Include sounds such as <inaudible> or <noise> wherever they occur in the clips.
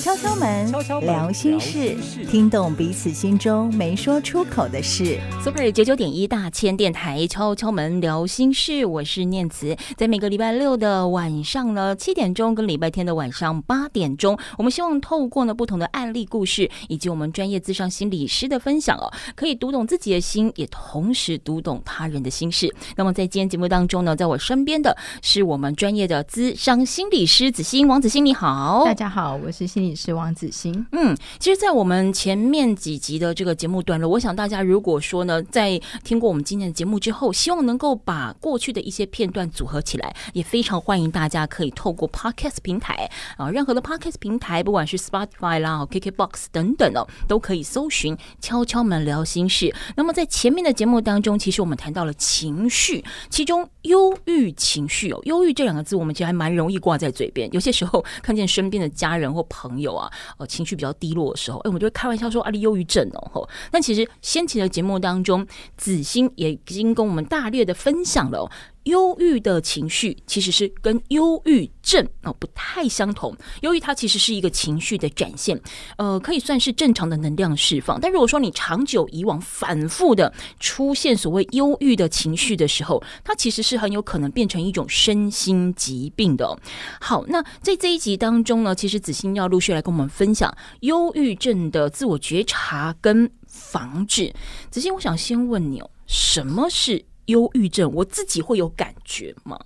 敲敲门，聊心事，听懂彼此心中没说出口的事。Super 九九点一大千电台敲敲门聊心事，我是念慈。在每个礼拜六的晚上呢，七点钟跟礼拜天的晚上八点钟，我们希望透过呢不同的案例故事，以及我们专业咨商心理师的分享哦，可以读懂自己的心，也同时读懂他人的心事。那么在今天节目当中呢，在我身边的是我们专业的咨商心理师子欣，王子欣你好，大家好，我是你。是王子欣。嗯，其实，在我们前面几集的这个节目段落，我想大家如果说呢，在听过我们今天的节目之后，希望能够把过去的一些片段组合起来，也非常欢迎大家可以透过 Podcast 平台啊，任何的 Podcast 平台，不管是 Spotify 啦、KKBox 等等哦，都可以搜寻“敲敲门聊心事”。那么在前面的节目当中，其实我们谈到了情绪，其中忧郁情绪哦，忧郁这两个字，我们其实还蛮容易挂在嘴边，有些时候看见身边的家人或朋朋友。啊，呃，情绪比较低落的时候，哎，我们就会开玩笑说啊，你忧郁症哦，吼。那其实先前的节目当中，子欣也已经跟我们大略的分享了。忧郁的情绪其实是跟忧郁症哦不太相同。忧郁它其实是一个情绪的展现，呃，可以算是正常的能量释放。但如果说你长久以往反复的出现所谓忧郁的情绪的时候，它其实是很有可能变成一种身心疾病的。好，那在这一集当中呢，其实子欣要陆续来跟我们分享忧郁症的自我觉察跟防治。子欣，我想先问你哦，什么是？忧郁症，我自己会有感觉吗？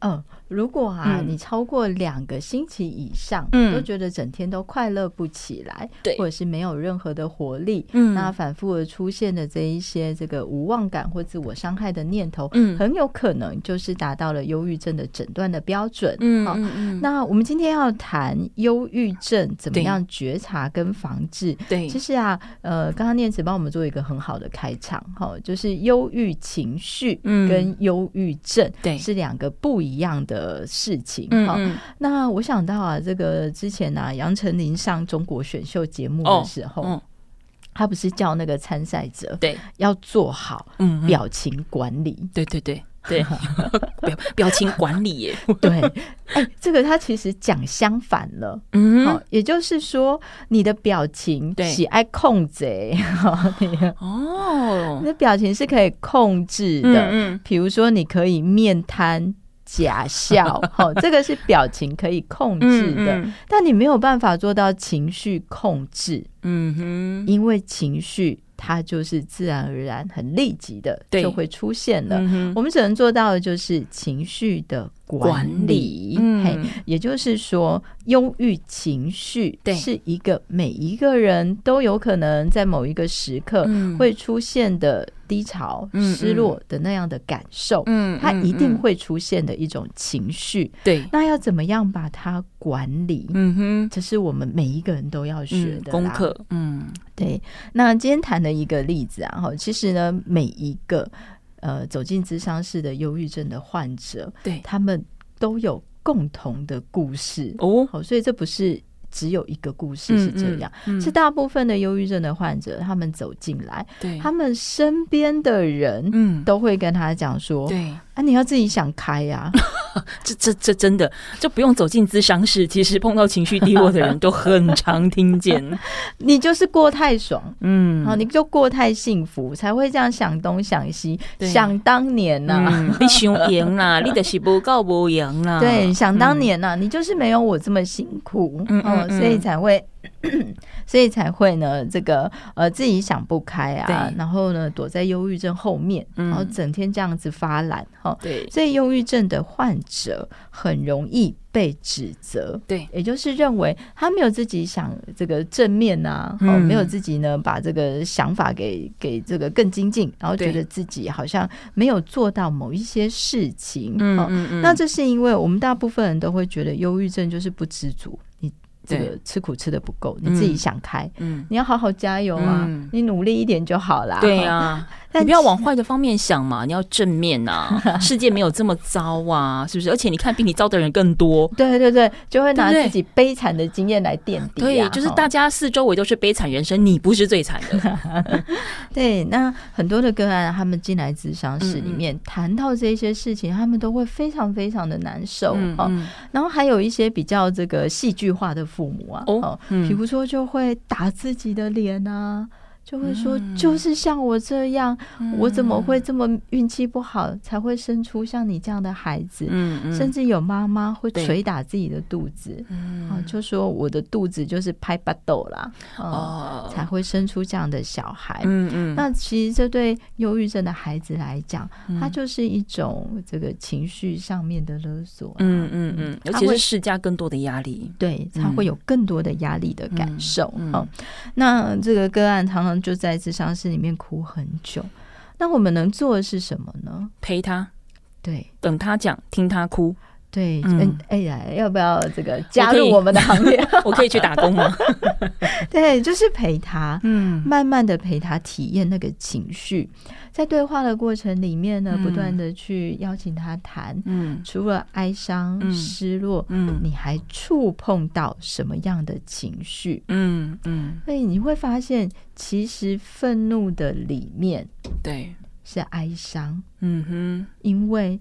嗯。如果啊，你超过两个星期以上，嗯，都觉得整天都快乐不起来，对，或者是没有任何的活力，嗯，那反复的出现的这一些这个无望感或自我伤害的念头，嗯，很有可能就是达到了忧郁症的诊断的标准，嗯，好，那我们今天要谈忧郁症怎么样觉察跟防治，对，其实啊，呃，刚刚念慈帮我们做一个很好的开场，哈，就是忧郁情绪跟忧郁症，对，是两个不一样的。的事情，好，那我想到啊，这个之前呢、啊，杨丞琳上中国选秀节目的时候，哦、他不是叫那个参赛者对。要做好表情管理，嗯嗯对对对对，<laughs> 表表情管理耶，<laughs> 对，哎，这个他其实讲相反了，嗯，好，也就是说你的表情喜爱控制，<laughs> 哦，你的表情是可以控制的，嗯，比如说你可以面瘫。假笑，好，<laughs> 这个是表情可以控制的，嗯嗯、但你没有办法做到情绪控制，嗯哼，因为情绪它就是自然而然、很立即的就会出现了。嗯、我们只能做到的就是情绪的管理，嗯、嘿，也就是说，忧郁情绪是一个每一个人都有可能在某一个时刻会出现的。低潮、失落的那样的感受，嗯，它一定会出现的一种情绪。对，那要怎么样把它管理？嗯哼，这是我们每一个人都要学的功课。嗯，对。那今天谈的一个例子啊，哈，其实呢，每一个呃走进咨商室的忧郁症的患者，对，他们都有共同的故事哦。好，所以这不是。只有一个故事是这样，嗯嗯、是大部分的忧郁症的患者，他们走进来，对他们身边的人，嗯，都会跟他讲说，对。啊，你要自己想开呀！<laughs> 这、这、这真的就不用走进咨商室。其实碰到情绪低落的人都很常听见，<laughs> 你就是过太爽，嗯，好，你就过太幸福，才会这样想东想西。想当年呐，<laughs> 你想赢啦，你的是不够不赢啦。对，想当年呐，你就是没有我这么辛苦，嗯，所以才会。<coughs> 所以才会呢，这个呃自己想不开啊，然后呢躲在忧郁症后面，嗯、然后整天这样子发懒哈。对，所以忧郁症的患者很容易被指责，对，也就是认为他没有自己想这个正面啊，嗯、没有自己呢把这个想法给给这个更精进，然后觉得自己好像没有做到某一些事情。嗯嗯嗯，那这是因为我们大部分人都会觉得忧郁症就是不知足。这个吃苦吃的不够，你自己想开，嗯，你要好好加油啊，你努力一点就好啦。对呀，<laughs> 你不要往坏的方面想嘛，你要正面呐，<laughs> 世界没有这么糟啊，是不是？而且你看比你糟的人更多，对对对，就会拿自己悲惨的经验来垫底。对，就是大家四周围都是悲惨人生，你不是最惨的。<laughs> 对，那很多的个案，他们进来咨商室里面谈到这些事情，他们都会非常非常的难受啊。然后还有一些比较这个戏剧化的。父母啊，哦，比如说就会打自己的脸啊。就会说，就是像我这样，嗯、我怎么会这么运气不好，才会生出像你这样的孩子？嗯嗯、甚至有妈妈会捶打自己的肚子，啊，就说我的肚子就是拍巴豆啦，才会生出这样的小孩。嗯嗯、那其实这对忧郁症的孩子来讲，它就是一种这个情绪上面的勒索。嗯嗯嗯，而且是施加更多的压力，对，他会有更多的压力的感受。嗯，那这个个案常常。就在智商室里面哭很久，那我们能做的是什么呢？陪他，对，等他讲，听他哭。对，嗯，哎呀，要不要这个加入我们的行列？<laughs> 我可以去打工吗？<laughs> 对，就是陪他，嗯，慢慢的陪他体验那个情绪，在对话的过程里面呢，不断的去邀请他谈，嗯，除了哀伤、失落，嗯，你还触碰到什么样的情绪？嗯嗯，所以你会发现，其实愤怒的里面，对，是哀伤，嗯哼，因为。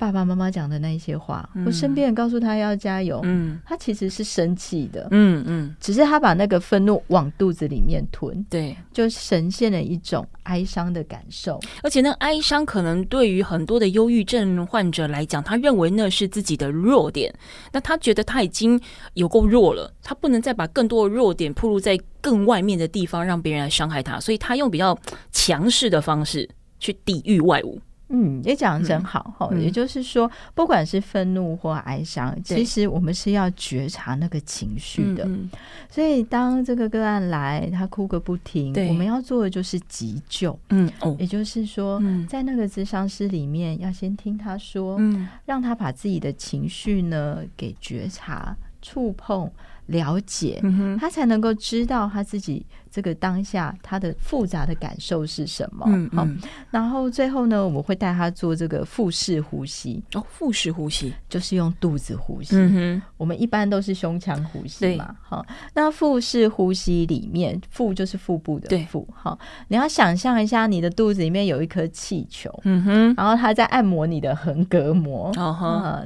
爸爸妈妈讲的那些话，嗯、我身边人告诉他要加油，嗯，他其实是生气的，嗯嗯，嗯只是他把那个愤怒往肚子里面吞，对，就呈现了一种哀伤的感受。而且那哀伤可能对于很多的忧郁症患者来讲，他认为那是自己的弱点，那他觉得他已经有够弱了，他不能再把更多的弱点暴露在更外面的地方，让别人来伤害他，所以他用比较强势的方式去抵御外物。嗯，也讲的真好哈。嗯、也就是说，不管是愤怒或哀伤，嗯、其实我们是要觉察那个情绪的。嗯、所以，当这个个案来，他哭个不停，我们要做的就是急救。嗯，哦，也就是说，在那个咨商师里面，要先听他说，嗯、让他把自己的情绪呢给觉察、触碰、了解，他才能够知道他自己。这个当下他的复杂的感受是什么？嗯，好，然后最后呢，我会带他做这个腹式呼吸。哦，腹式呼吸就是用肚子呼吸。嗯哼，我们一般都是胸腔呼吸嘛。好，那腹式呼吸里面，腹就是腹部的腹。好，你要想象一下，你的肚子里面有一颗气球。嗯哼，然后他在按摩你的横膈膜。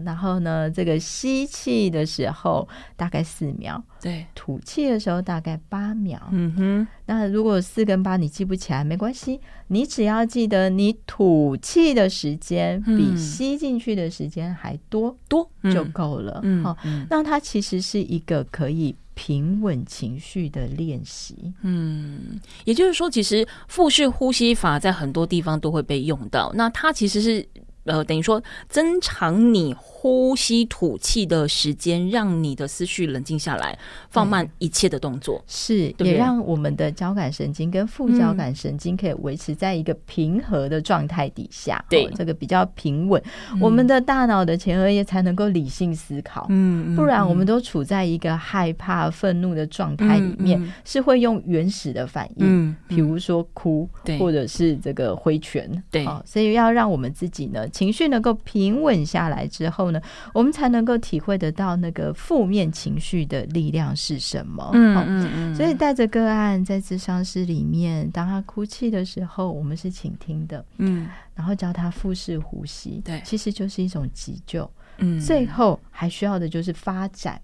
然后呢，这个吸气的时候大概四秒。对，吐气的时候大概八秒。嗯哼，那如果四跟八你记不起来没关系，你只要记得你吐气的时间比吸进去的时间还多多就够了。嗯，好，那它其实是一个可以平稳情绪的练习。嗯，也就是说，其实腹式呼吸法在很多地方都会被用到。那它其实是。呃，等于说增长你呼吸吐气的时间，让你的思绪冷静下来，放慢一切的动作，是对对也让我们的交感神经跟副交感神经可以维持在一个平和的状态底下，对、嗯、这个比较平稳，嗯、我们的大脑的前额叶才能够理性思考，嗯，不然我们都处在一个害怕、愤怒的状态里面，是会用原始的反应，嗯，比如说哭，对。或者是这个挥拳，对，所以要让我们自己呢。情绪能够平稳下来之后呢，我们才能够体会得到那个负面情绪的力量是什么。嗯嗯嗯。所以带着个案在智商室里面，当他哭泣的时候，我们是倾听的。嗯。然后教他腹式呼吸，对，其实就是一种急救。嗯。最后还需要的就是发展，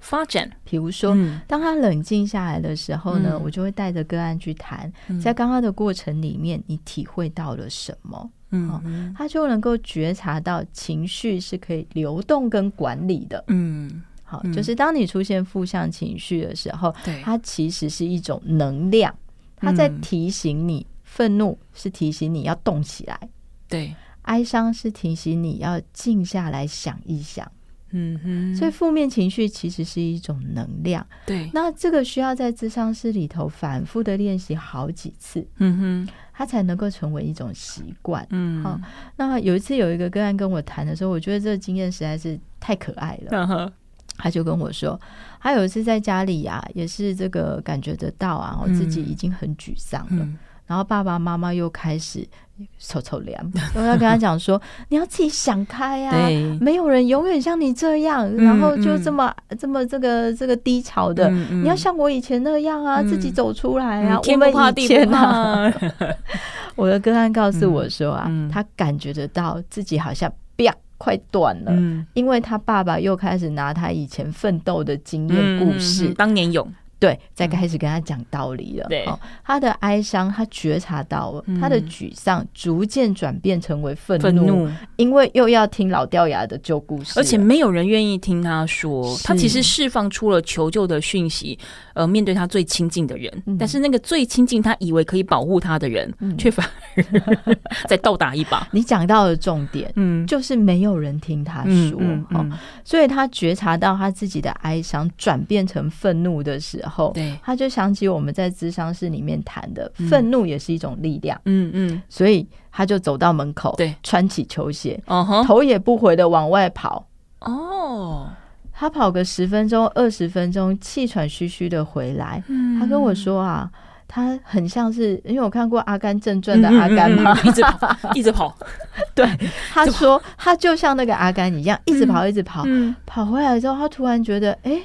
发展。比如说，当他冷静下来的时候呢，我就会带着个案去谈，在刚刚的过程里面，你体会到了什么？嗯，他就能够觉察到情绪是可以流动跟管理的。嗯，好，就是当你出现负向情绪的时候，对，它其实是一种能量，它在提醒你，愤怒是提醒你要动起来，对，哀伤是提醒你要静下来想一想。嗯哼，所以负面情绪其实是一种能量。对，那这个需要在智商室里头反复的练习好几次。嗯哼。他才能够成为一种习惯。嗯，好。那有一次有一个个案跟我谈的时候，我觉得这个经验实在是太可爱了。Uh. 他就跟我说，他有一次在家里呀、啊，也是这个感觉得到啊，我自己已经很沮丧了。嗯、然后爸爸妈妈又开始。臭臭脸，我要跟他讲说，你要自己想开呀、啊，没有人永远像你这样，嗯、然后就这么、嗯、这么这个这个低潮的，你要像我以前那样啊，嗯、自己走出来啊，天不怕地不怕。<laughs> 我的个案告诉我说啊，嗯、他感觉得到自己好像啪快断了，嗯，因为他爸爸又开始拿他以前奋斗的经验故事，当年勇。对，再开始跟他讲道理了。对，他的哀伤，他觉察到了，他的沮丧逐渐转变成为愤怒，因为又要听老掉牙的旧故事，而且没有人愿意听他说。他其实释放出了求救的讯息，呃，面对他最亲近的人，但是那个最亲近他以为可以保护他的人，却反而 <laughs> 再倒打一把。<laughs> 你讲到了重点，嗯，就是没有人听他说，哦，所以他觉察到他自己的哀伤转变成愤怒的时候。后，对，他就想起我们在咨商室里面谈的，愤怒也是一种力量。嗯嗯，所以他就走到门口，对，穿起球鞋，头也不回的往外跑。哦，他跑个十分钟、二十分钟，气喘吁吁的回来。他跟我说啊，他很像是，因为我看过《阿甘正传》的阿甘嘛，一直跑，<laughs> 一直跑。对，他说他就像那个阿甘一样，一直跑，一直跑。跑回来之后，他突然觉得，哎。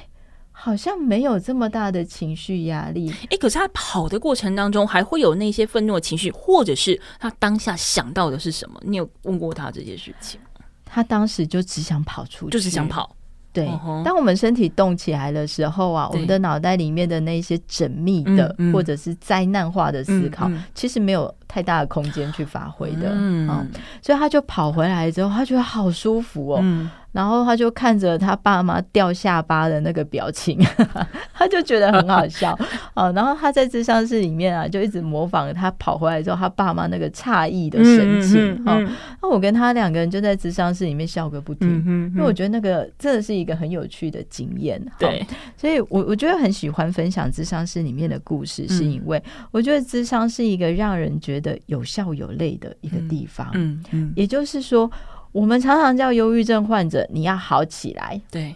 好像没有这么大的情绪压力，哎，可是他跑的过程当中还会有那些愤怒的情绪，或者是他当下想到的是什么？你有问过他这些事情？他当时就只想跑出去，就是想跑。对，当我们身体动起来的时候啊，我们的脑袋里面的那些缜密的或者是灾难化的思考，其实没有太大的空间去发挥的。嗯，所以他就跑回来之后，他觉得好舒服哦。然后他就看着他爸妈掉下巴的那个表情，<laughs> 他就觉得很好笑啊。<laughs> 然后他在智商室里面啊，就一直模仿他跑回来之后他爸妈那个诧异的神情啊。那我跟他两个人就在智商室里面笑个不停，因为我觉得那个真的是一个很有趣的经验。对，所以我我觉得很喜欢分享智商室里面的故事，是因为我觉得智商是一个让人觉得有笑有泪的一个地方。嗯嗯，也就是说。我们常常叫忧郁症患者，你要好起来。对，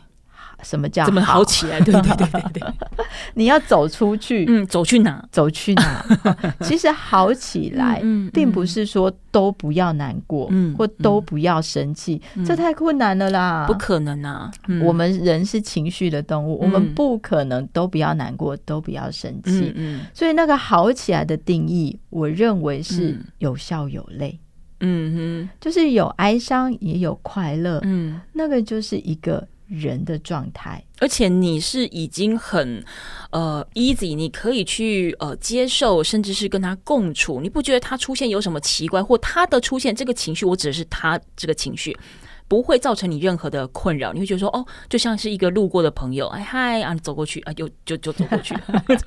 什么叫怎么好起来？对对对对对，<laughs> 你要走出去。嗯，走去哪？走去哪？<laughs> 其实好起来，并不是说都不要难过，嗯，或都不要生气，这太困难了啦，不可能啊。我们人是情绪的动物，我们不可能都不要难过，都不要生气。嗯，所以那个好起来的定义，我认为是有笑有泪。嗯哼，就是有哀伤也有快乐，嗯，那个就是一个人的状态，而且你是已经很呃 easy，你可以去呃接受，甚至是跟他共处，你不觉得他出现有什么奇怪，或他的出现这个情绪，我指的是他这个情绪。不会造成你任何的困扰，你会觉得说哦，就像是一个路过的朋友，哎嗨啊，你走过去啊，就就就走过去，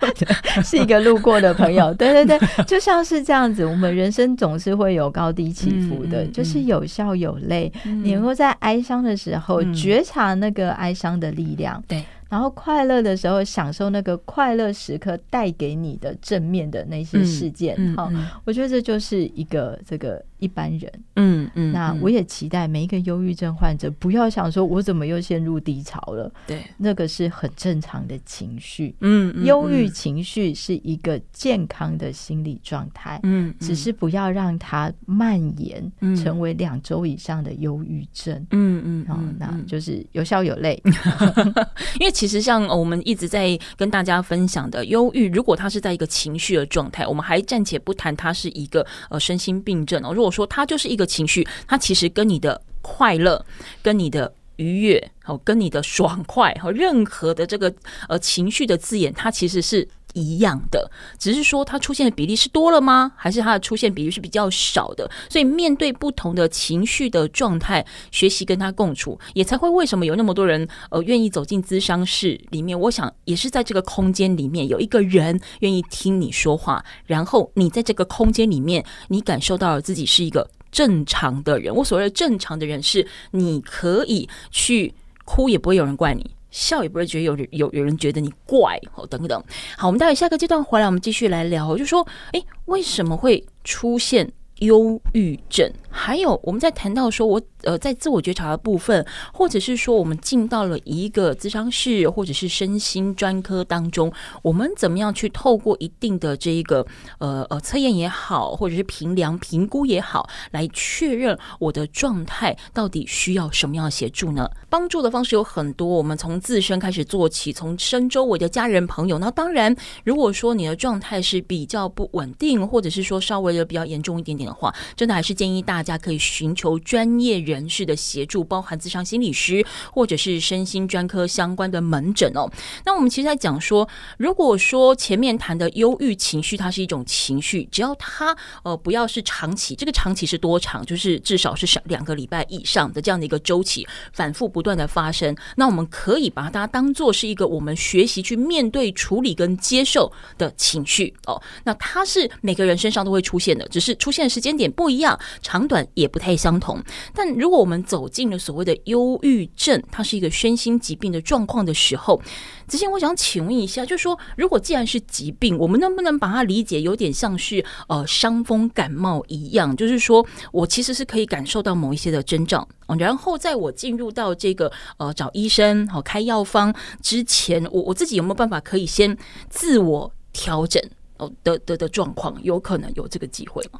<laughs> 是一个路过的朋友，<laughs> 对对对，就像是这样子。我们人生总是会有高低起伏的，嗯、就是有笑有泪。嗯、你能够在哀伤的时候、嗯、觉察那个哀伤的力量，对。然后快乐的时候，享受那个快乐时刻带给你的正面的那些事件。好，我觉得这就是一个这个一般人。嗯嗯。那我也期待每一个忧郁症患者不要想说，我怎么又陷入低潮了？对，那个是很正常的情绪。嗯，忧郁情绪是一个健康的心理状态。嗯，只是不要让它蔓延成为两周以上的忧郁症。嗯嗯。好，那就是有笑有泪，<laughs> <laughs> 因为。其实像我们一直在跟大家分享的忧郁，如果它是在一个情绪的状态，我们还暂且不谈它是一个呃身心病症哦。如果说它就是一个情绪，它其实跟你的快乐、跟你的愉悦、哦跟你的爽快和任何的这个呃情绪的字眼，它其实是。一样的，只是说它出现的比例是多了吗？还是它的出现比例是比较少的？所以面对不同的情绪的状态，学习跟他共处，也才会为什么有那么多人呃愿意走进咨商室里面？我想也是在这个空间里面有一个人愿意听你说话，然后你在这个空间里面，你感受到了自己是一个正常的人。我所谓的正常的人，是你可以去哭，也不会有人怪你。笑也不会觉得有有有人觉得你怪哦，等等。好，我们待会下个阶段回来，我们继续来聊，就说，诶，为什么会出现忧郁症？还有，我们在谈到说，我呃，在自我觉察的部分，或者是说，我们进到了一个咨商室，或者是身心专科当中，我们怎么样去透过一定的这一个呃呃测验也好，或者是评量评估也好，来确认我的状态到底需要什么样的协助呢？帮助的方式有很多，我们从自身开始做起，从身周围的家人朋友。那当然，如果说你的状态是比较不稳定，或者是说稍微的比较严重一点点的话，真的还是建议大家。大家可以寻求专业人人士的协助，包含自商心理师或者是身心专科相关的门诊哦。那我们其实在讲说，如果说前面谈的忧郁情绪，它是一种情绪，只要它呃不要是长期，这个长期是多长？就是至少是两个礼拜以上的这样的一个周期，反复不断的发生，那我们可以把它当做是一个我们学习去面对、处理跟接受的情绪哦。那它是每个人身上都会出现的，只是出现的时间点不一样，长短也不太相同。但如果我们走进了所谓的忧郁症，它是一个身心疾病的状况的时候，之前我想请问一下，就是说，如果既然是疾病，我们能不能把它理解有点像是呃伤风感冒一样？就是说我其实是可以感受到某一些的征兆，然后在我进入到这个呃找医生好开药方之前，我我自己有没有办法可以先自我调整哦的的的状况？有可能有这个机会吗？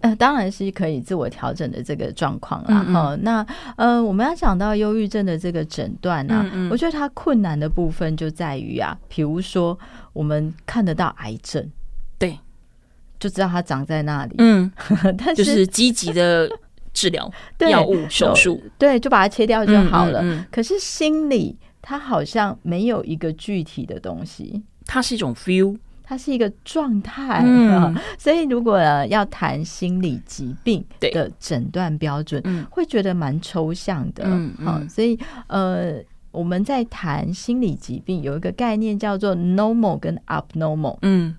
呃，当然是可以自我调整的这个状况啦。哈、嗯嗯哦，那呃，我们要讲到忧郁症的这个诊断啊，嗯嗯我觉得它困难的部分就在于啊，比如说我们看得到癌症，对，就知道它长在那里，嗯，<laughs> 但是就是积极的治疗、<laughs> 药物、手术，对，就把它切掉就好了。可是心里它好像没有一个具体的东西，它是一种 feel。它是一个状态，嗯，所以如果要谈心理疾病的诊断标准，会觉得蛮抽象的，所以呃，我们在谈心理疾病有一个概念叫做 normal 跟 abnormal，嗯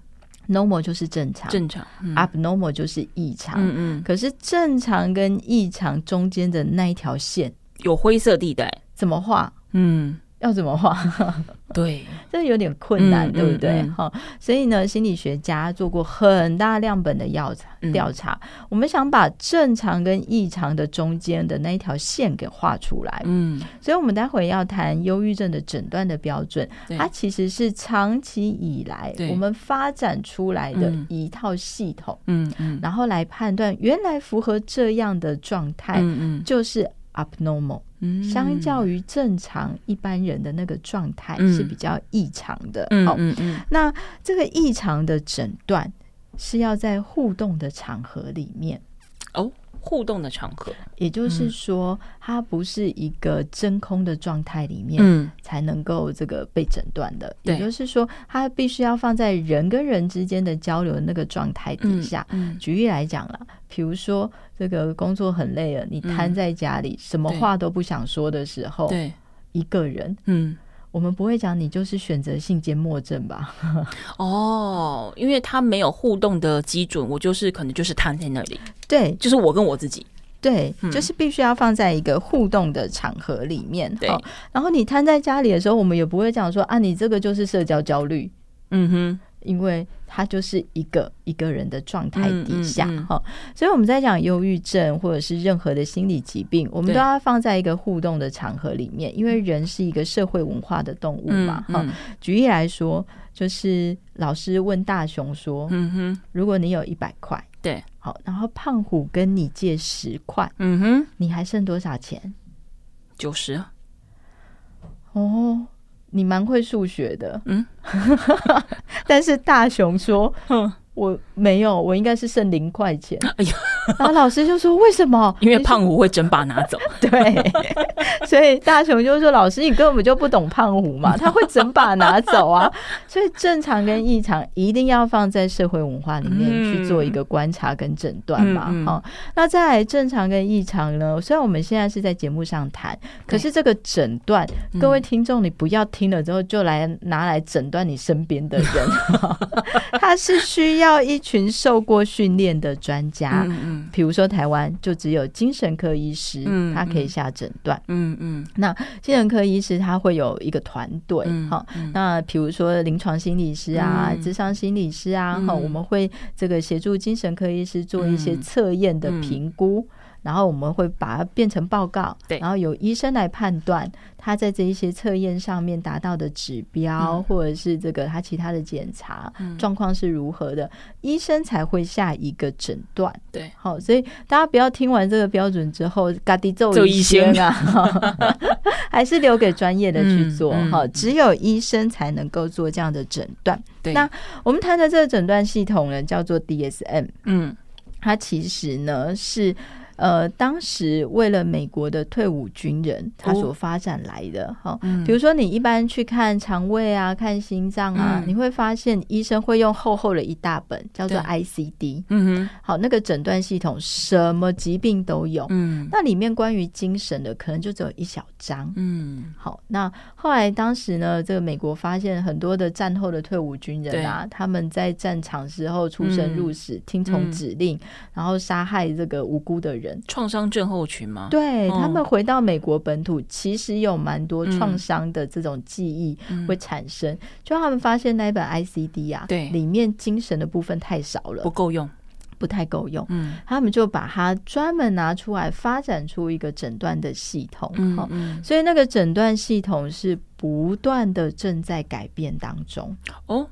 ，normal 就是正常，正常，abnormal 就是异常，嗯嗯，可是正常跟异常中间的那一条线有灰色地带，怎么画？嗯。要怎么画？<laughs> 对，这有点困难，嗯、对不对？哈、嗯，所以呢，心理学家做过很大量本的调查，调查、嗯，我们想把正常跟异常的中间的那一条线给画出来。嗯，所以我们待会要谈忧郁症的诊断的标准，它其实是长期以来我们发展出来的一套系统。嗯嗯，然后来判断原来符合这样的状态，嗯嗯，就是 abnormal。相较于正常一般人的那个状态是比较异常的。好，嗯嗯，那这个异常的诊断是要在互动的场合里面哦。互动的场合，也就是说，它不是一个真空的状态里面，才能够这个被诊断的。也就是说，它必须要放在人跟人之间的交流的那个状态底下。举例来讲了，比如说这个工作很累了，你瘫在家里，什么话都不想说的时候，对。一个人，嗯。我们不会讲你就是选择性缄默症吧？<laughs> 哦，因为他没有互动的基准，我就是可能就是瘫在那里。对，就是我跟我自己。对，嗯、就是必须要放在一个互动的场合里面。对，然后你瘫在家里的时候，我们也不会讲说啊，你这个就是社交焦虑。嗯哼。因为他就是一个一个人的状态底下哈、嗯嗯嗯，所以我们在讲忧郁症或者是任何的心理疾病，我们都要放在一个互动的场合里面，因为人是一个社会文化的动物嘛。举例来说，就是老师问大雄说：“嗯哼，如果你有一百块，对，好，然后胖虎跟你借十块，嗯哼，你还剩多少钱？九十。哦。”你蛮会数学的，嗯，<laughs> 但是大雄说，我没有，我应该是剩零块钱。<laughs> 哎呀，然后老师就说：“为什么？因为胖虎会整把拿走。<laughs> ”对，<laughs> 所以大雄就说：“老师，你根本就不懂胖虎嘛，他会整把拿走啊。”所以正常跟异常一定要放在社会文化里面去做一个观察跟诊断嘛。好、嗯嗯哦，那再来正常跟异常呢？虽然我们现在是在节目上谈，可是这个诊断，各位听众，你不要听了之后就来拿来诊断你身边的人，他是需要。要一群受过训练的专家，嗯嗯，比如说台湾就只有精神科医师，嗯，他可以下诊断，嗯嗯。那精神科医师他会有一个团队，好、嗯，那比如说临床心理师啊、智、嗯、商心理师啊，哈、嗯，我们会这个协助精神科医师做一些测验的评估。然后我们会把它变成报告，对，然后由医生来判断他在这一些测验上面达到的指标，或者是这个他其他的检查状况是如何的，医生才会下一个诊断。对，好，所以大家不要听完这个标准之后，嘎滴咒医生啊，<laughs> 还是留给专业的去做哈。只有医生才能够做这样的诊断。对，那我们谈的这个诊断系统呢，叫做 DSM。嗯，它其实呢是。呃，当时为了美国的退伍军人，他所发展来的哈。哦嗯、比如说你一般去看肠胃啊、看心脏啊，嗯、你会发现医生会用厚厚的一大本，叫做 ICD。嗯哼，好，那个诊断系统什么疾病都有。嗯，那里面关于精神的可能就只有一小张。嗯，好，那后来当时呢，这个美国发现很多的战后的退伍军人啊，他们在战场时候出生入死，嗯、听从指令，嗯、然后杀害这个无辜的人，创伤症候群吗？对，他们回到美国本土，其实有蛮多创伤的这种记忆会产生。嗯、就他们发现那一本 ICD 啊，对，里面精神的部分太少了，不够用。不太够用，嗯，他们就把它专门拿出来发展出一个诊断的系统，嗯，嗯，所以那个诊断系统是不断的正在改变当中。哦，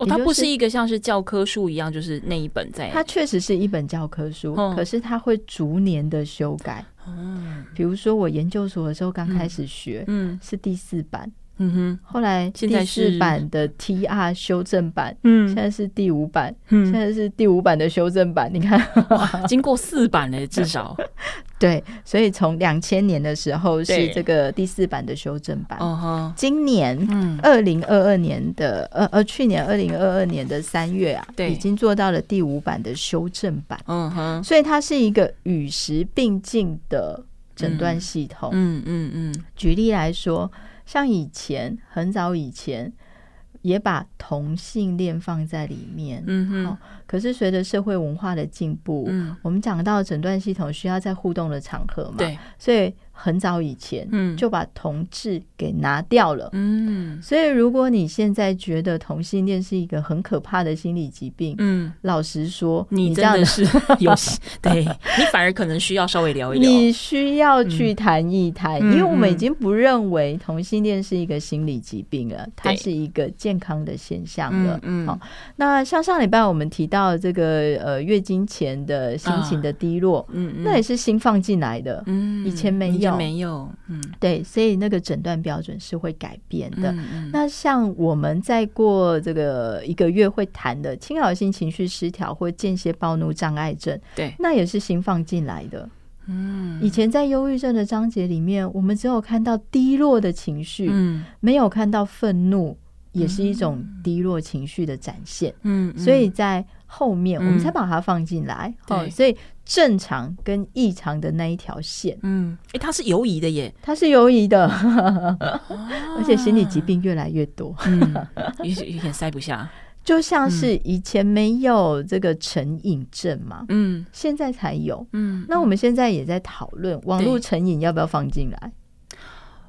哦，它不是一个像是教科书一样，就是那一本在，它确实是一本教科书，哦，可是它会逐年的修改。嗯，比如说我研究所的时候刚开始学，嗯，是第四版。嗯哼，后来第四版的 TR 修正版，嗯，现在是第五版，嗯，现在是第五版的修正版。你看，哇，经过四版嘞，至少 <laughs> 对，所以从两千年的时候是这个第四版的修正版。哦，今年，嗯，二零二二年的呃呃，去年二零二二年的三月啊，对，已经做到了第五版的修正版。嗯哼，所以它是一个与时并进的诊断系统。嗯嗯嗯，举例来说。像以前很早以前，也把同性恋放在里面，嗯哼、哦。可是随着社会文化的进步，嗯，我们讲到诊断系统需要在互动的场合嘛，对，所以。很早以前，嗯，就把同志给拿掉了，嗯，所以如果你现在觉得同性恋是一个很可怕的心理疾病，嗯，老实说，你真的是 <laughs> 有，对你反而可能需要稍微聊一聊，你需要去谈一谈，因为我们已经不认为同性恋是一个心理疾病了，它是一个健康的现象了，嗯，好，那像上礼拜我们提到这个呃月经前的心情的低落，嗯，那也是新放进来的，嗯，以前没有。没有，嗯，对，所以那个诊断标准是会改变的。那像我们在过这个一个月会谈的侵扰性情绪失调或间歇暴怒障碍症，对，那也是新放进来的。嗯，以前在忧郁症的章节里面，我们只有看到低落的情绪，嗯，没有看到愤怒，也是一种低落情绪的展现。嗯，所以在后面我们才把它放进来。哦，所以。正常跟异常的那一条线，嗯，哎、欸，它是游移的耶，它是游移的，而且心理疾病越来越多，嗯，有有点塞不下，就像是以前没有这个成瘾症嘛，嗯，现在才有，嗯，那我们现在也在讨论网络成瘾要不要放进来，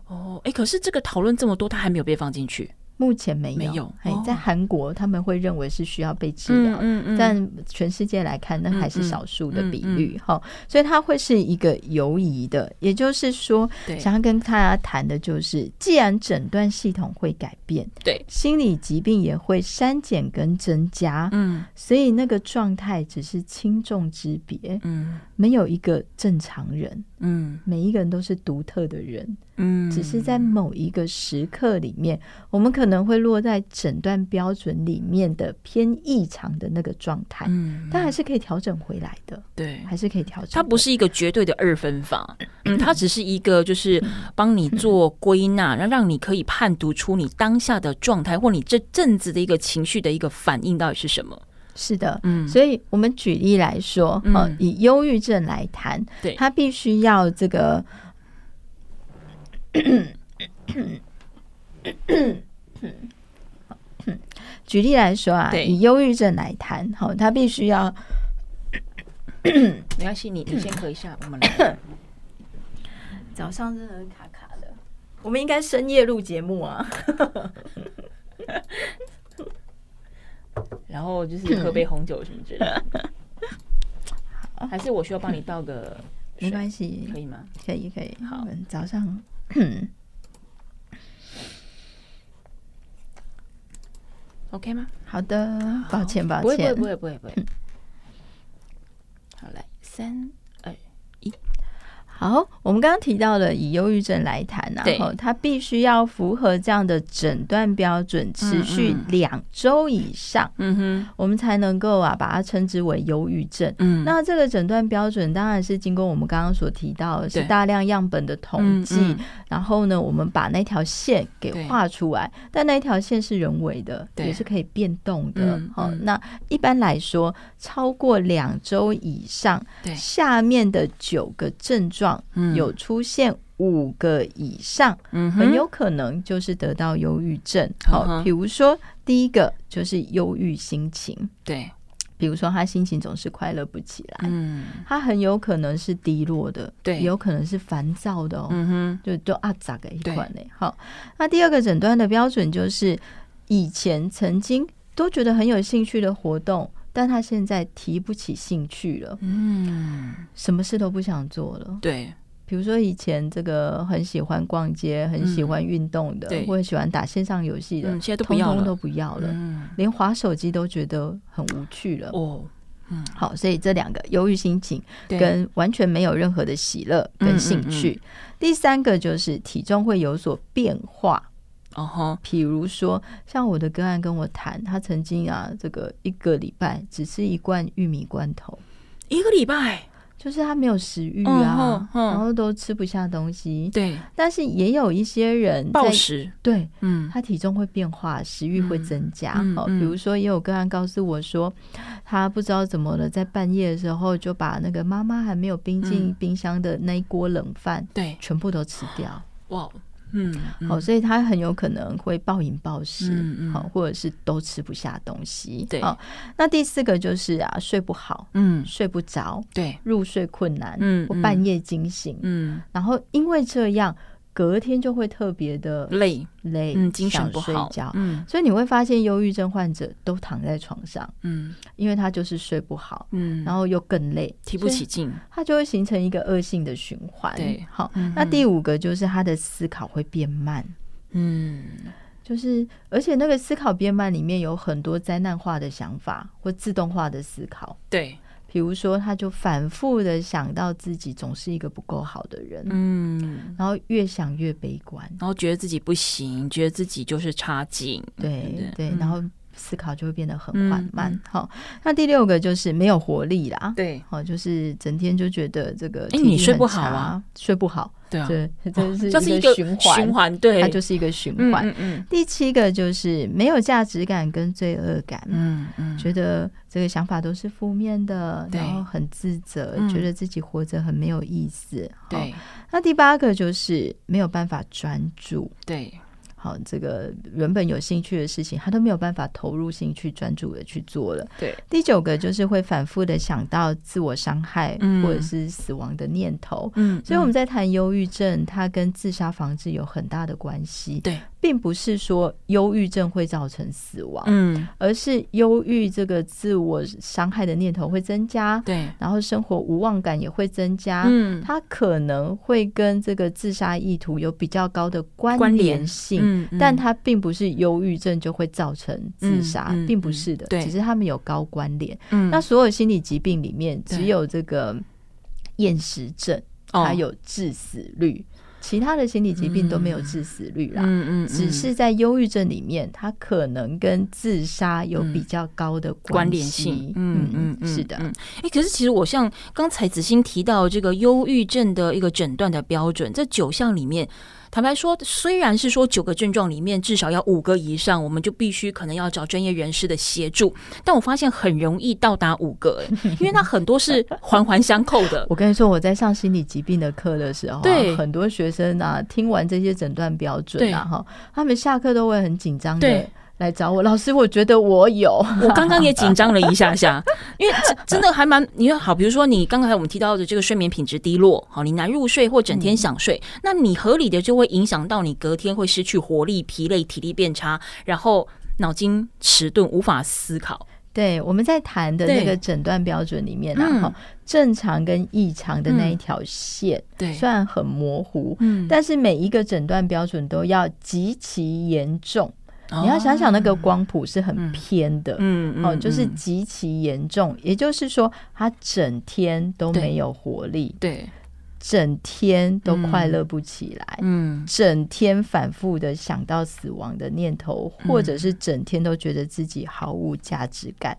哦，哎、欸，可是这个讨论这么多，它还没有被放进去。目前没有，没有。在韩国他们会认为是需要被治疗，嗯嗯、但全世界来看，那还是少数的比率哈。所以它会是一个犹疑的，也就是说，想要跟大家谈的就是，既然诊断系统会改变，对，心理疾病也会删减跟增加，嗯，所以那个状态只是轻重之别，嗯，没有一个正常人，嗯，每一个人都是独特的人。嗯，只是在某一个时刻里面，我们可能会落在诊断标准里面的偏异常的那个状态，嗯，但还是可以调整回来的，对，还是可以调整。它不是一个绝对的二分法，<clears throat> 嗯，它只是一个就是帮你做归纳，<laughs> 然后让你可以判读出你当下的状态或你这阵子的一个情绪的一个反应到底是什么。是的，嗯，所以我们举例来说，嗯，以忧郁症来谈，对，他必须要这个。<coughs> 举例来说啊，以忧郁症来谈，好，他必须要，<coughs> 没关系，你你先喝一下，我们来。<coughs> 早上真的卡卡的，我们应该深夜录节目啊。<laughs> 然后就是喝杯红酒什么之类的，<laughs> 还是我需要帮你倒个？没关系，可以吗？可以，可以。好，早上。嗯，<coughs> OK 吗？好的，抱歉，抱歉，不会，不会，不会，不会。好，来，三好，我们刚刚提到了以忧郁症来谈，然后它必须要符合这样的诊断标准，持续两周以上，嗯哼，我们才能够啊把它称之为忧郁症。嗯，那这个诊断标准当然是经过我们刚刚所提到的是大量样本的统计，然后呢，我们把那条线给画出来，但那条线是人为的，也是可以变动的。好，那一般来说，超过两周以上，对。下面的九个症状。有出现五个以上，嗯，很有可能就是得到忧郁症。好，比如说第一个就是忧郁心情，对，比如说他心情总是快乐不起来，嗯，他很有可能是低落的，对，有可能是烦躁的哦，嗯哼，就就啊咋个一款呢？好，那第二个诊断的标准就是以前曾经都觉得很有兴趣的活动。但他现在提不起兴趣了，嗯，什么事都不想做了。对，比如说以前这个很喜欢逛街、很喜欢运动的，或者喜欢打线上游戏的，现在都不要了，通通都不要了，连滑手机都觉得很无趣了。哦，嗯，好，所以这两个忧郁心情跟完全没有任何的喜乐跟兴趣。第三个就是体重会有所变化。哦吼，比如说像我的个案跟我谈，他曾经啊，这个一个礼拜只吃一罐玉米罐头，一个礼拜？就是他没有食欲啊，然后都吃不下东西。对，但是也有一些人暴食，对，嗯，他体重会变化，食欲会增加。好，比如说也有个案告诉我说，他不知道怎么了，在半夜的时候就把那个妈妈还没有冰进冰箱的那一锅冷饭，对，全部都吃掉。哇。嗯，好，所以他很有可能会暴饮暴食，好，或者是都吃不下东西。对，好，那第四个就是啊，睡不好，嗯，睡不着，对，入睡困难，嗯，或半夜惊醒，嗯，然后因为这样。隔天就会特别的累。累，嗯，精神不好，嗯，所以你会发现忧郁症患者都躺在床上，嗯，因为他就是睡不好，嗯，然后又更累，提不起劲，他就会形成一个恶性的循环。对，好，那第五个就是他的思考会变慢，嗯，就是而且那个思考变慢里面有很多灾难化的想法或自动化的思考，对。比如说，他就反复的想到自己总是一个不够好的人，嗯，然后越想越悲观，然后觉得自己不行，觉得自己就是差劲，对对，对，然后思考就会变得很缓慢。好，那第六个就是没有活力啦，对，好，就是整天就觉得这个，哎，你睡不好啊，睡不好。对啊，<laughs> 这是 <laughs> 一个循环，循环，对，它就是一个循环。嗯嗯。第七个就是没有价值感跟罪恶感，嗯嗯，觉得这个想法都是负面的，然后很自责，觉得自己活着很没有意思。对。那第八个就是没有办法专注，对。好，这个原本有兴趣的事情，他都没有办法投入兴趣、专注的去做了。对，第九个就是会反复的想到自我伤害或者是死亡的念头。嗯，所以我们在谈忧郁症，它跟自杀防治有很大的关系。对。并不是说忧郁症会造成死亡，嗯，而是忧郁这个自我伤害的念头会增加，对，然后生活无望感也会增加，嗯，它可能会跟这个自杀意图有比较高的关联性，嗯，但它并不是忧郁症就会造成自杀，并不是的，对，只是他们有高关联。嗯，那所有心理疾病里面，只有这个厌食症，它有致死率。其他的心理疾病都没有致死率啦，嗯嗯，只是在忧郁症里面，它可能跟自杀有比较高的关联性，嗯嗯嗯，是的，哎，可是其实我像刚才子欣提到这个忧郁症的一个诊断的标准，这九项里面。坦白说，虽然是说九个症状里面至少要五个以上，我们就必须可能要找专业人士的协助。但我发现很容易到达五个，因为它很多是环环相扣的。<laughs> 我跟你说，我在上心理疾病的课的时候，对很多学生啊，听完这些诊断标准啊，哈，他们下课都会很紧张的。来找我，老师，我觉得我有，我刚刚也紧张了一下下，<laughs> 因为真的还蛮，你好，比如说你刚才我们提到的这个睡眠品质低落，好，你难入睡或整天想睡，嗯、那你合理的就会影响到你隔天会失去活力、疲累、体力变差，然后脑筋迟钝、无法思考。对，我们在谈的那个诊断标准里面，然后、嗯、正常跟异常的那一条线，对、嗯，虽然很模糊，嗯，但是每一个诊断标准都要极其严重。你要想想，那个光谱是很偏的，嗯，哦，就是极其严重，也就是说，他整天都没有活力，对，整天都快乐不起来，嗯，整天反复的想到死亡的念头，嗯、或者是整天都觉得自己毫无价值感。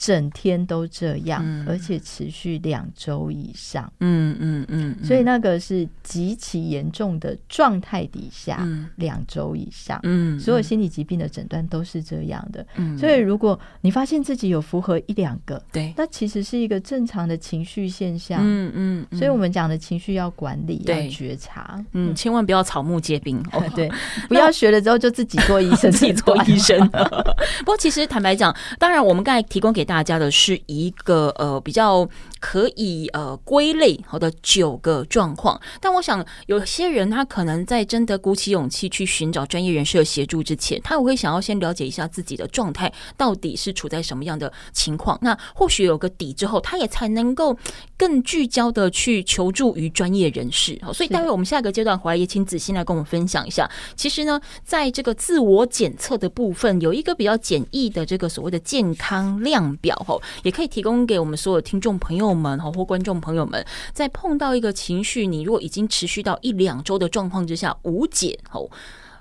整天都这样，嗯、而且持续两周以上。嗯嗯嗯，嗯，所以那个是极其严重的状态底下，两周、嗯、以上。嗯，所有心理疾病的诊断都是这样的。嗯，所以如果你发现自己有符合一两个，对，那其实是一个正常的情绪现象。嗯嗯，嗯，所以我们讲的情绪要管理，要觉察。嗯，千万不要草木皆兵。<laughs> 哦，对，不要学了之后就自己做医生，<laughs> 自己做医生。<laughs> 不过其实坦白讲，当然我们刚才提供给大家的是一个呃比较可以呃归类好的九个状况，但我想有些人他可能在真的鼓起勇气去寻找专业人士的协助之前，他也会想要先了解一下自己的状态到底是处在什么样的情况，那或许有个底之后，他也才能够更聚焦的去求助于专业人士。好，所以待会我们下一个阶段回来也请子欣来跟我们分享一下。其实呢，在这个自我检测的部分，有一个比较简易的这个所谓的健康量表吼。也可以提供给我们所有听众朋友们哈，或观众朋友们，在碰到一个情绪，你如果已经持续到一两周的状况之下无解哦，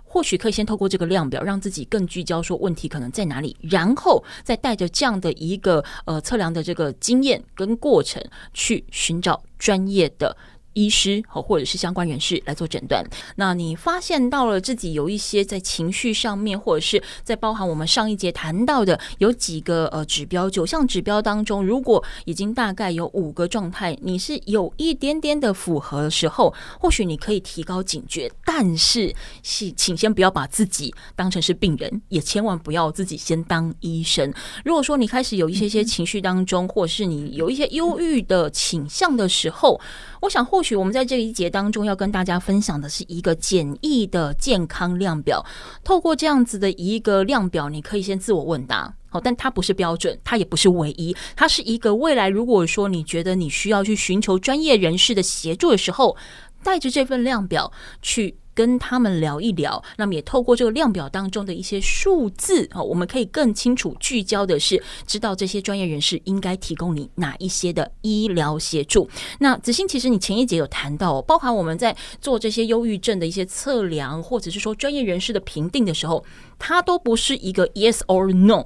或许可以先透过这个量表，让自己更聚焦，说问题可能在哪里，然后再带着这样的一个呃测量的这个经验跟过程，去寻找专业的。医师和或者是相关人士来做诊断。那你发现到了自己有一些在情绪上面，或者是在包含我们上一节谈到的有几个呃指标，九项指标当中，如果已经大概有五个状态，你是有一点点的符合的时候，或许你可以提高警觉。但是，是请先不要把自己当成是病人，也千万不要自己先当医生。如果说你开始有一些些情绪当中，或者是你有一些忧郁的倾向的时候，我想，或或许我们在这一节当中要跟大家分享的是一个简易的健康量表。透过这样子的一个量表，你可以先自我问答，好，但它不是标准，它也不是唯一，它是一个未来如果说你觉得你需要去寻求专业人士的协助的时候，带着这份量表去。跟他们聊一聊，那么也透过这个量表当中的一些数字啊，我们可以更清楚聚焦的是，知道这些专业人士应该提供你哪一些的医疗协助。那子欣，其实你前一节有谈到，哦包含我们在做这些忧郁症的一些测量，或者是说专业人士的评定的时候，它都不是一个 yes or no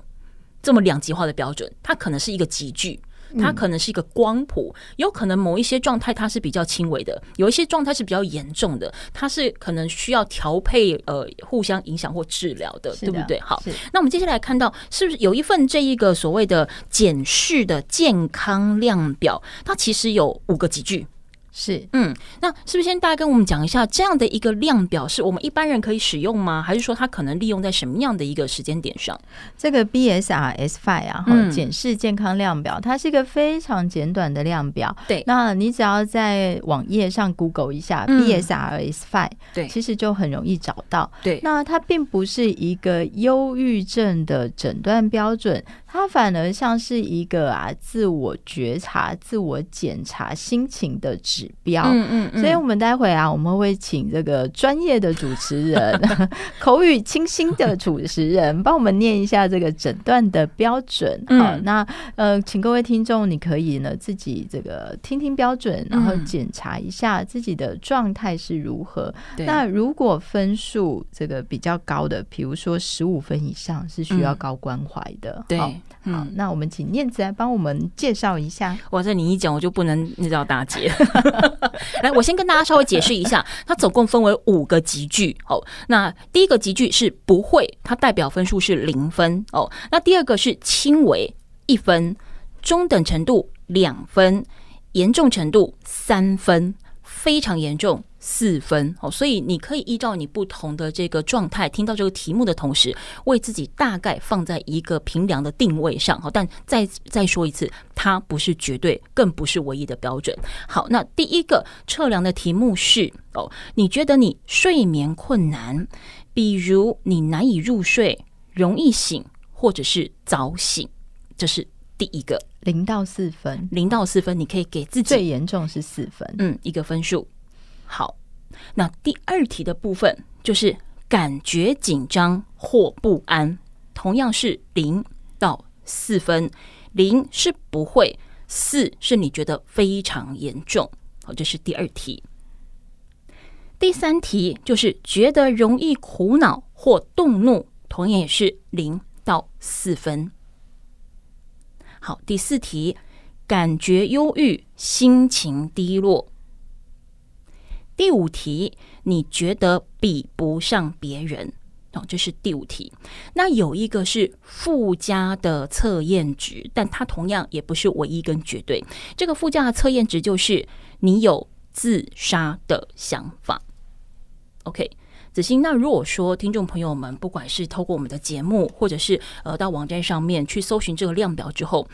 这么两极化的标准，它可能是一个集聚。它可能是一个光谱，有可能某一些状态它是比较轻微的，有一些状态是比较严重的，它是可能需要调配呃互相影响或治疗的，对不对？好，那我们接下来看到是不是有一份这一个所谓的检视的健康量表，它其实有五个级距。是，嗯，那是不是先大概跟我们讲一下这样的一个量表，是我们一般人可以使用吗？还是说它可能利用在什么样的一个时间点上？这个 BSRSFI 啊，哈，检视健康量表，它是一个非常简短的量表。对，那你只要在网页上 Google 一下 BSRS-5，对，其实就很容易找到。对，那它并不是一个忧郁症的诊断标准。它反而像是一个啊，自我觉察、自我检查心情的指标。嗯嗯嗯。所以，我们待会啊，我们会请这个专业的主持人、<laughs> 口语清新的主持人，帮我们念一下这个诊断的标准。好，那呃，请各位听众，你可以呢自己这个听听标准，然后检查一下自己的状态是如何。那如果分数这个比较高的，比如说十五分以上，是需要高关怀的。对。好，嗯、那我们请念慈来帮我们介绍一下。哇，这你一讲我就不能你知道打结。<laughs> 来，我先跟大家稍微解释一下，它总共分为五个级句。哦，那第一个级句是不会，它代表分数是零分。哦，那第二个是轻微一分，中等程度两分，严重程度三分，非常严重。四分哦，所以你可以依照你不同的这个状态，听到这个题目的同时，为自己大概放在一个评量的定位上。好，但再再说一次，它不是绝对，更不是唯一的标准。好，那第一个测量的题目是哦，你觉得你睡眠困难，比如你难以入睡、容易醒，或者是早醒，这是第一个。零到四分，零到四分，你可以给自己最严重是四分，嗯，一个分数。好，那第二题的部分就是感觉紧张或不安，同样是零到四分，零是不会，四是你觉得非常严重。好，这是第二题。第三题就是觉得容易苦恼或动怒，同样也是零到四分。好，第四题，感觉忧郁，心情低落。第五题，你觉得比不上别人。哦，这是第五题。那有一个是附加的测验值，但它同样也不是唯一跟绝对。这个附加的测验值就是你有自杀的想法。OK，子欣，那如果说听众朋友们不管是透过我们的节目，或者是呃到网站上面去搜寻这个量表之后。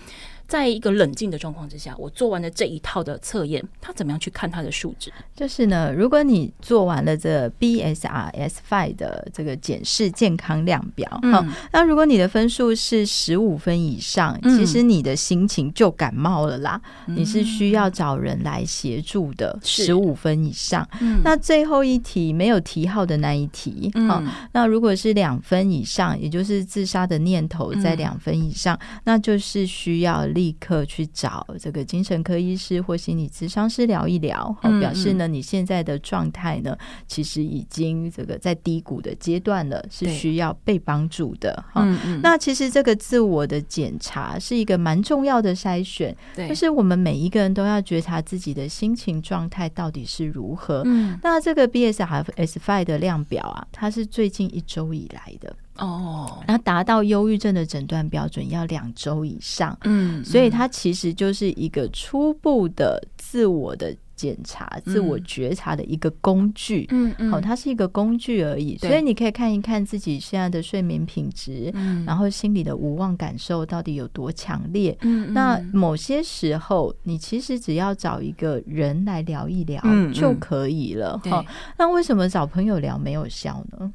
在一个冷静的状况之下，我做完了这一套的测验，他怎么样去看他的数值？就是呢，如果你做完了这 BSRS Five 的这个检视健康量表，哈、嗯，那如果你的分数是十五分以上，嗯，其实你的心情就感冒了啦，嗯，你是需要找人来协助的。十五分以上，那最后一题没有题号的那一题，哈，嗯，那如果是两分以上，也就是自杀的念头在两分以上，嗯，那就是需要。立刻去找这个精神科医师或心理咨商师聊一聊，好，表示呢，你现在的状态呢，其实已经这个在低谷的阶段了，是需要被帮助的哈。那其实这个自我的检查是一个蛮重要的筛选，就是我们每一个人都要觉察自己的心情状态到底是如何。那这个 BSRSFI 的量表啊，它是最近一周以来的。哦，那达到忧郁症的诊断标准要两周以上，嗯，所以它其实就是一个初步的自我的检查、嗯、自我觉察的一个工具，嗯嗯，好，它是一个工具而已，所以你可以看一看自己现在的睡眠品质，嗯，然后心里的无望感受到底有多强烈，嗯，那某些时候你其实只要找一个人来聊一聊就可以了，哈、嗯嗯，那为什么找朋友聊没有效呢？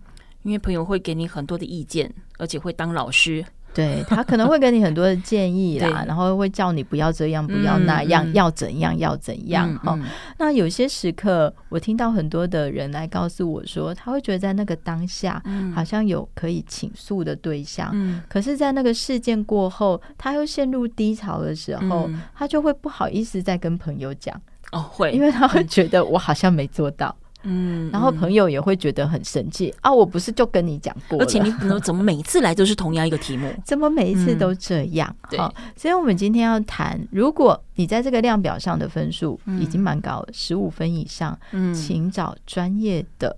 因为朋友会给你很多的意见，而且会当老师，对，他可能会给你很多的建议啦，<laughs> 然后会叫你不要这样，不要那样，嗯、要怎样要怎样。哈、嗯嗯，那有些时刻，我听到很多的人来告诉我说，他会觉得在那个当下，好像有可以倾诉的对象，嗯、可是，在那个事件过后，他又陷入低潮的时候，嗯、他就会不好意思再跟朋友讲，哦，会，因为他会觉得我好像没做到。嗯，然后朋友也会觉得很生气啊！我不是就跟你讲过，而且你怎么每次来都是同样一个题目？<laughs> 怎么每一次都这样？好，所以我们今天要谈，如果你在这个量表上的分数已经蛮高了，十五分以上，请找专业的。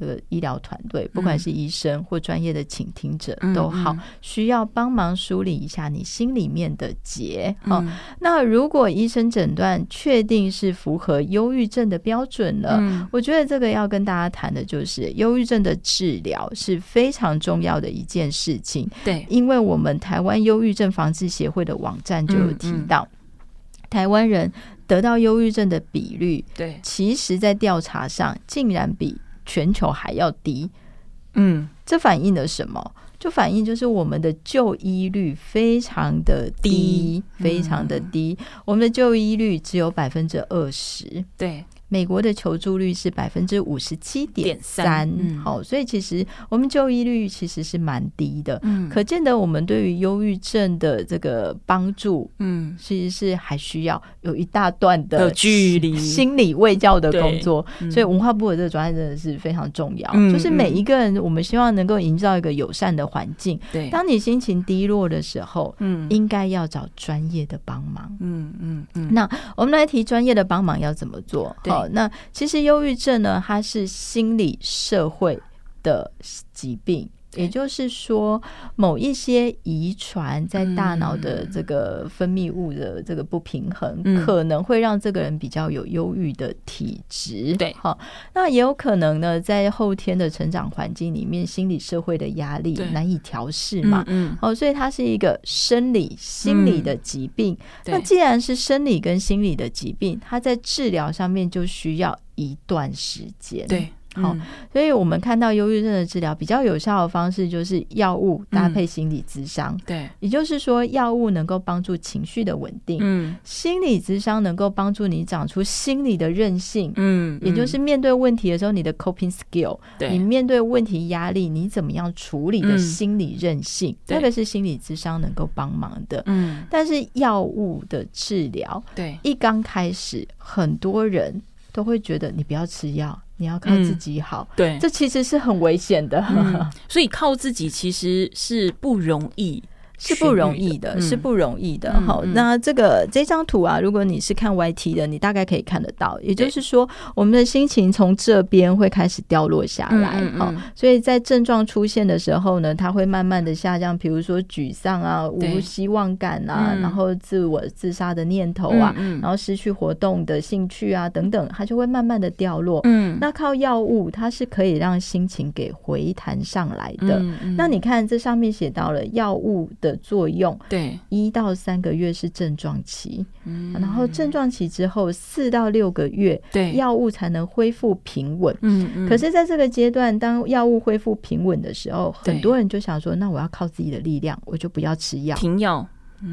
这个医疗团队，不管是医生或专业的倾听者都好，需要帮忙梳理一下你心里面的结。哦，那如果医生诊断确定是符合忧郁症的标准了，我觉得这个要跟大家谈的就是忧郁症的治疗是非常重要的一件事情。对，因为我们台湾忧郁症防治协会的网站就有提到，台湾人得到忧郁症的比率，对，其实在调查上竟然比全球还要低，嗯，这反映了什么？就反映就是我们的就医率非常的低，低。非常的低，嗯，我们的就医率只有百分之二十，对。美国的求助率是百分之五十七点三，好，所以其实我们就医率其实是蛮低的，嗯，可见得我们对于忧郁症的这个帮助，嗯，其实是还需要有一大段的距离，心理卫教的工作，所以文化部的这个专业真的是非常重要，嗯，就是每一个人，我们希望能够营造一个友善的环境，对，当你心情低落的时候，嗯，应该要找专业的帮忙，嗯嗯嗯，那我们来提专业的帮忙要怎么做？对。那其实忧郁症呢，它是心理社会的疾病。也就是说，某一些遗传在大脑的这个分泌物的这个不平衡，可能会让这个人比较有忧郁的体质。对，好，那也有可能呢，在后天的成长环境里面，心理社会的压力难以调试嘛。嗯，哦，所以它是一个生理心理的疾病。那既然是生理跟心理的疾病，它在治疗上面就需要一段时间。对。好，所以我们看到忧郁症的治疗比较有效的方式就是药物搭配心理咨商。对，也就是说，药物能够帮助情绪的稳定，嗯，心理咨商能够帮助你长出心理的韧性，嗯，也就是面对问题的时候，你的 coping skill，对，你面对问题压力，你怎么样处理的心理韧性，这个是心理咨商能够帮忙的，嗯，但是药物的治疗，对，一刚开始，很多人都会觉得你不要吃药。你要靠自己好，嗯、对，这其实是很危险的、嗯，所以靠自己其实是不容易。是不容易的，嗯、是不容易的。好、嗯，那这个这张图啊，如果你是看 YT 的，你大概可以看得到。也就是说，我们的心情从这边会开始掉落下来。好、嗯嗯，所以在症状出现的时候呢，它会慢慢的下降。比如说沮丧啊，无希望感啊，然后自我自杀的念头啊、嗯，然后失去活动的兴趣啊等等，它就会慢慢的掉落。嗯，那靠药物，它是可以让心情给回弹上来的。那你看这上面写到了药物的。的作用，对，一到三个月是症状期，嗯，然后症状期之后四到六个月，对，药物才能恢复平稳，嗯嗯。可是，在这个阶段，当药物恢复平稳的时候，很多人就想说，那我要靠自己的力量，我就不要吃药，停药，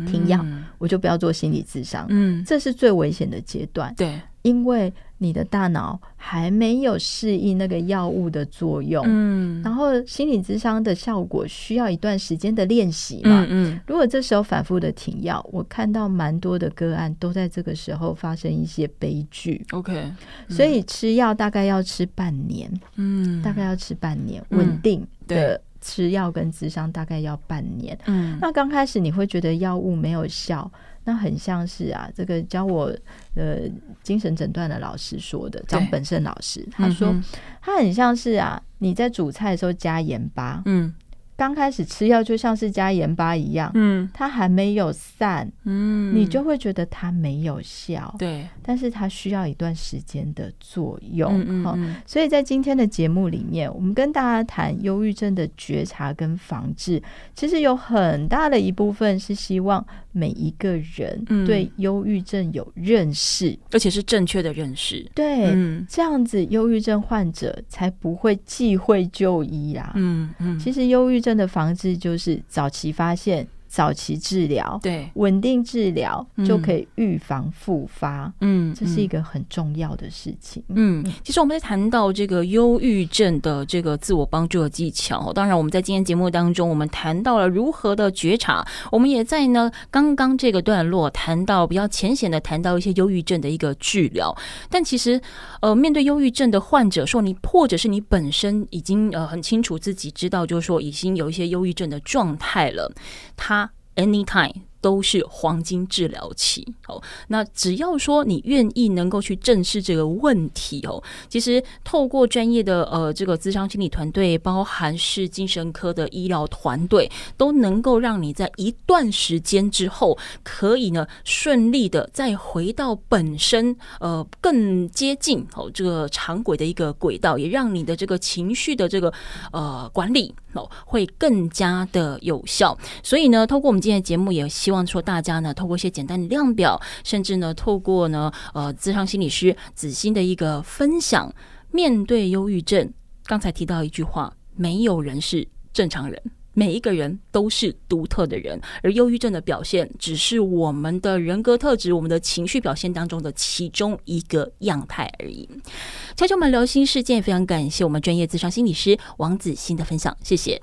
停药，我就不要做心理智商，嗯，这是最危险的阶段，对，因为。你的大脑还没有适应那个药物的作用，嗯，然后心理智商的效果需要一段时间的练习嘛，嗯，嗯，如果这时候反复的停药，我看到蛮多的个案都在这个时候发生一些悲剧，OK，嗯，所以吃药大概要吃半年，嗯，大概要吃半年，稳定的吃药跟智商大概要半年，嗯，那刚开始你会觉得药物没有效。那很像是啊，这个教我呃精神诊断的老师说的，张本胜老师，他说他很像是啊，你在煮菜的时候加盐巴，嗯。刚开始吃药就像是加盐巴一样，嗯，它还没有散，嗯，你就会觉得它没有效，对，但是它需要一段时间的作用，嗯，嗯，嗯，所以在今天的节目里面，我们跟大家谈忧郁症的觉察跟防治，其实有很大的一部分是希望每一个人对忧郁症有认识，嗯，而且是正确的认识，对，嗯，这样子忧郁症患者才不会忌讳就医啦，嗯嗯，其实忧郁真的防治就是早期发现。早期治疗，对，稳定治疗、嗯、就可以预防复发，嗯，这是一个很重要的事情。嗯，其实我们在谈到这个忧郁症的这个自我帮助的技巧，当然我们在今天节目当中，我们谈到了如何的觉察，我们也在呢刚刚这个段落谈到比较浅显的谈到一些忧郁症的一个治疗。但其实，呃，面对忧郁症的患者说，你或者是你本身已经呃很清楚自己知道，就是说已经有一些忧郁症的状态了，他。Anytime 都是黄金治疗期哦。那只要说你愿意能够去正视这个问题哦，其实透过专业的呃这个咨商心理团队，包含是精神科的医疗团队，都能够让你在一段时间之后，可以呢顺利的再回到本身呃更接近哦这个常轨的一个轨道，也让你的这个情绪的这个呃管理哦。会更加的有效，所以呢，透过我们今天的节目，也希望说大家呢，透过一些简单的量表，甚至呢，透过呢，呃，咨商心理师子欣的一个分享，面对忧郁症，刚才提到一句话，没有人是正常人。每一个人都是独特的人，而忧郁症的表现只是我们的人格特质、我们的情绪表现当中的其中一个样态而已。悄悄们聊心事件，非常感谢我们专业咨商心理师王子欣的分享，谢谢。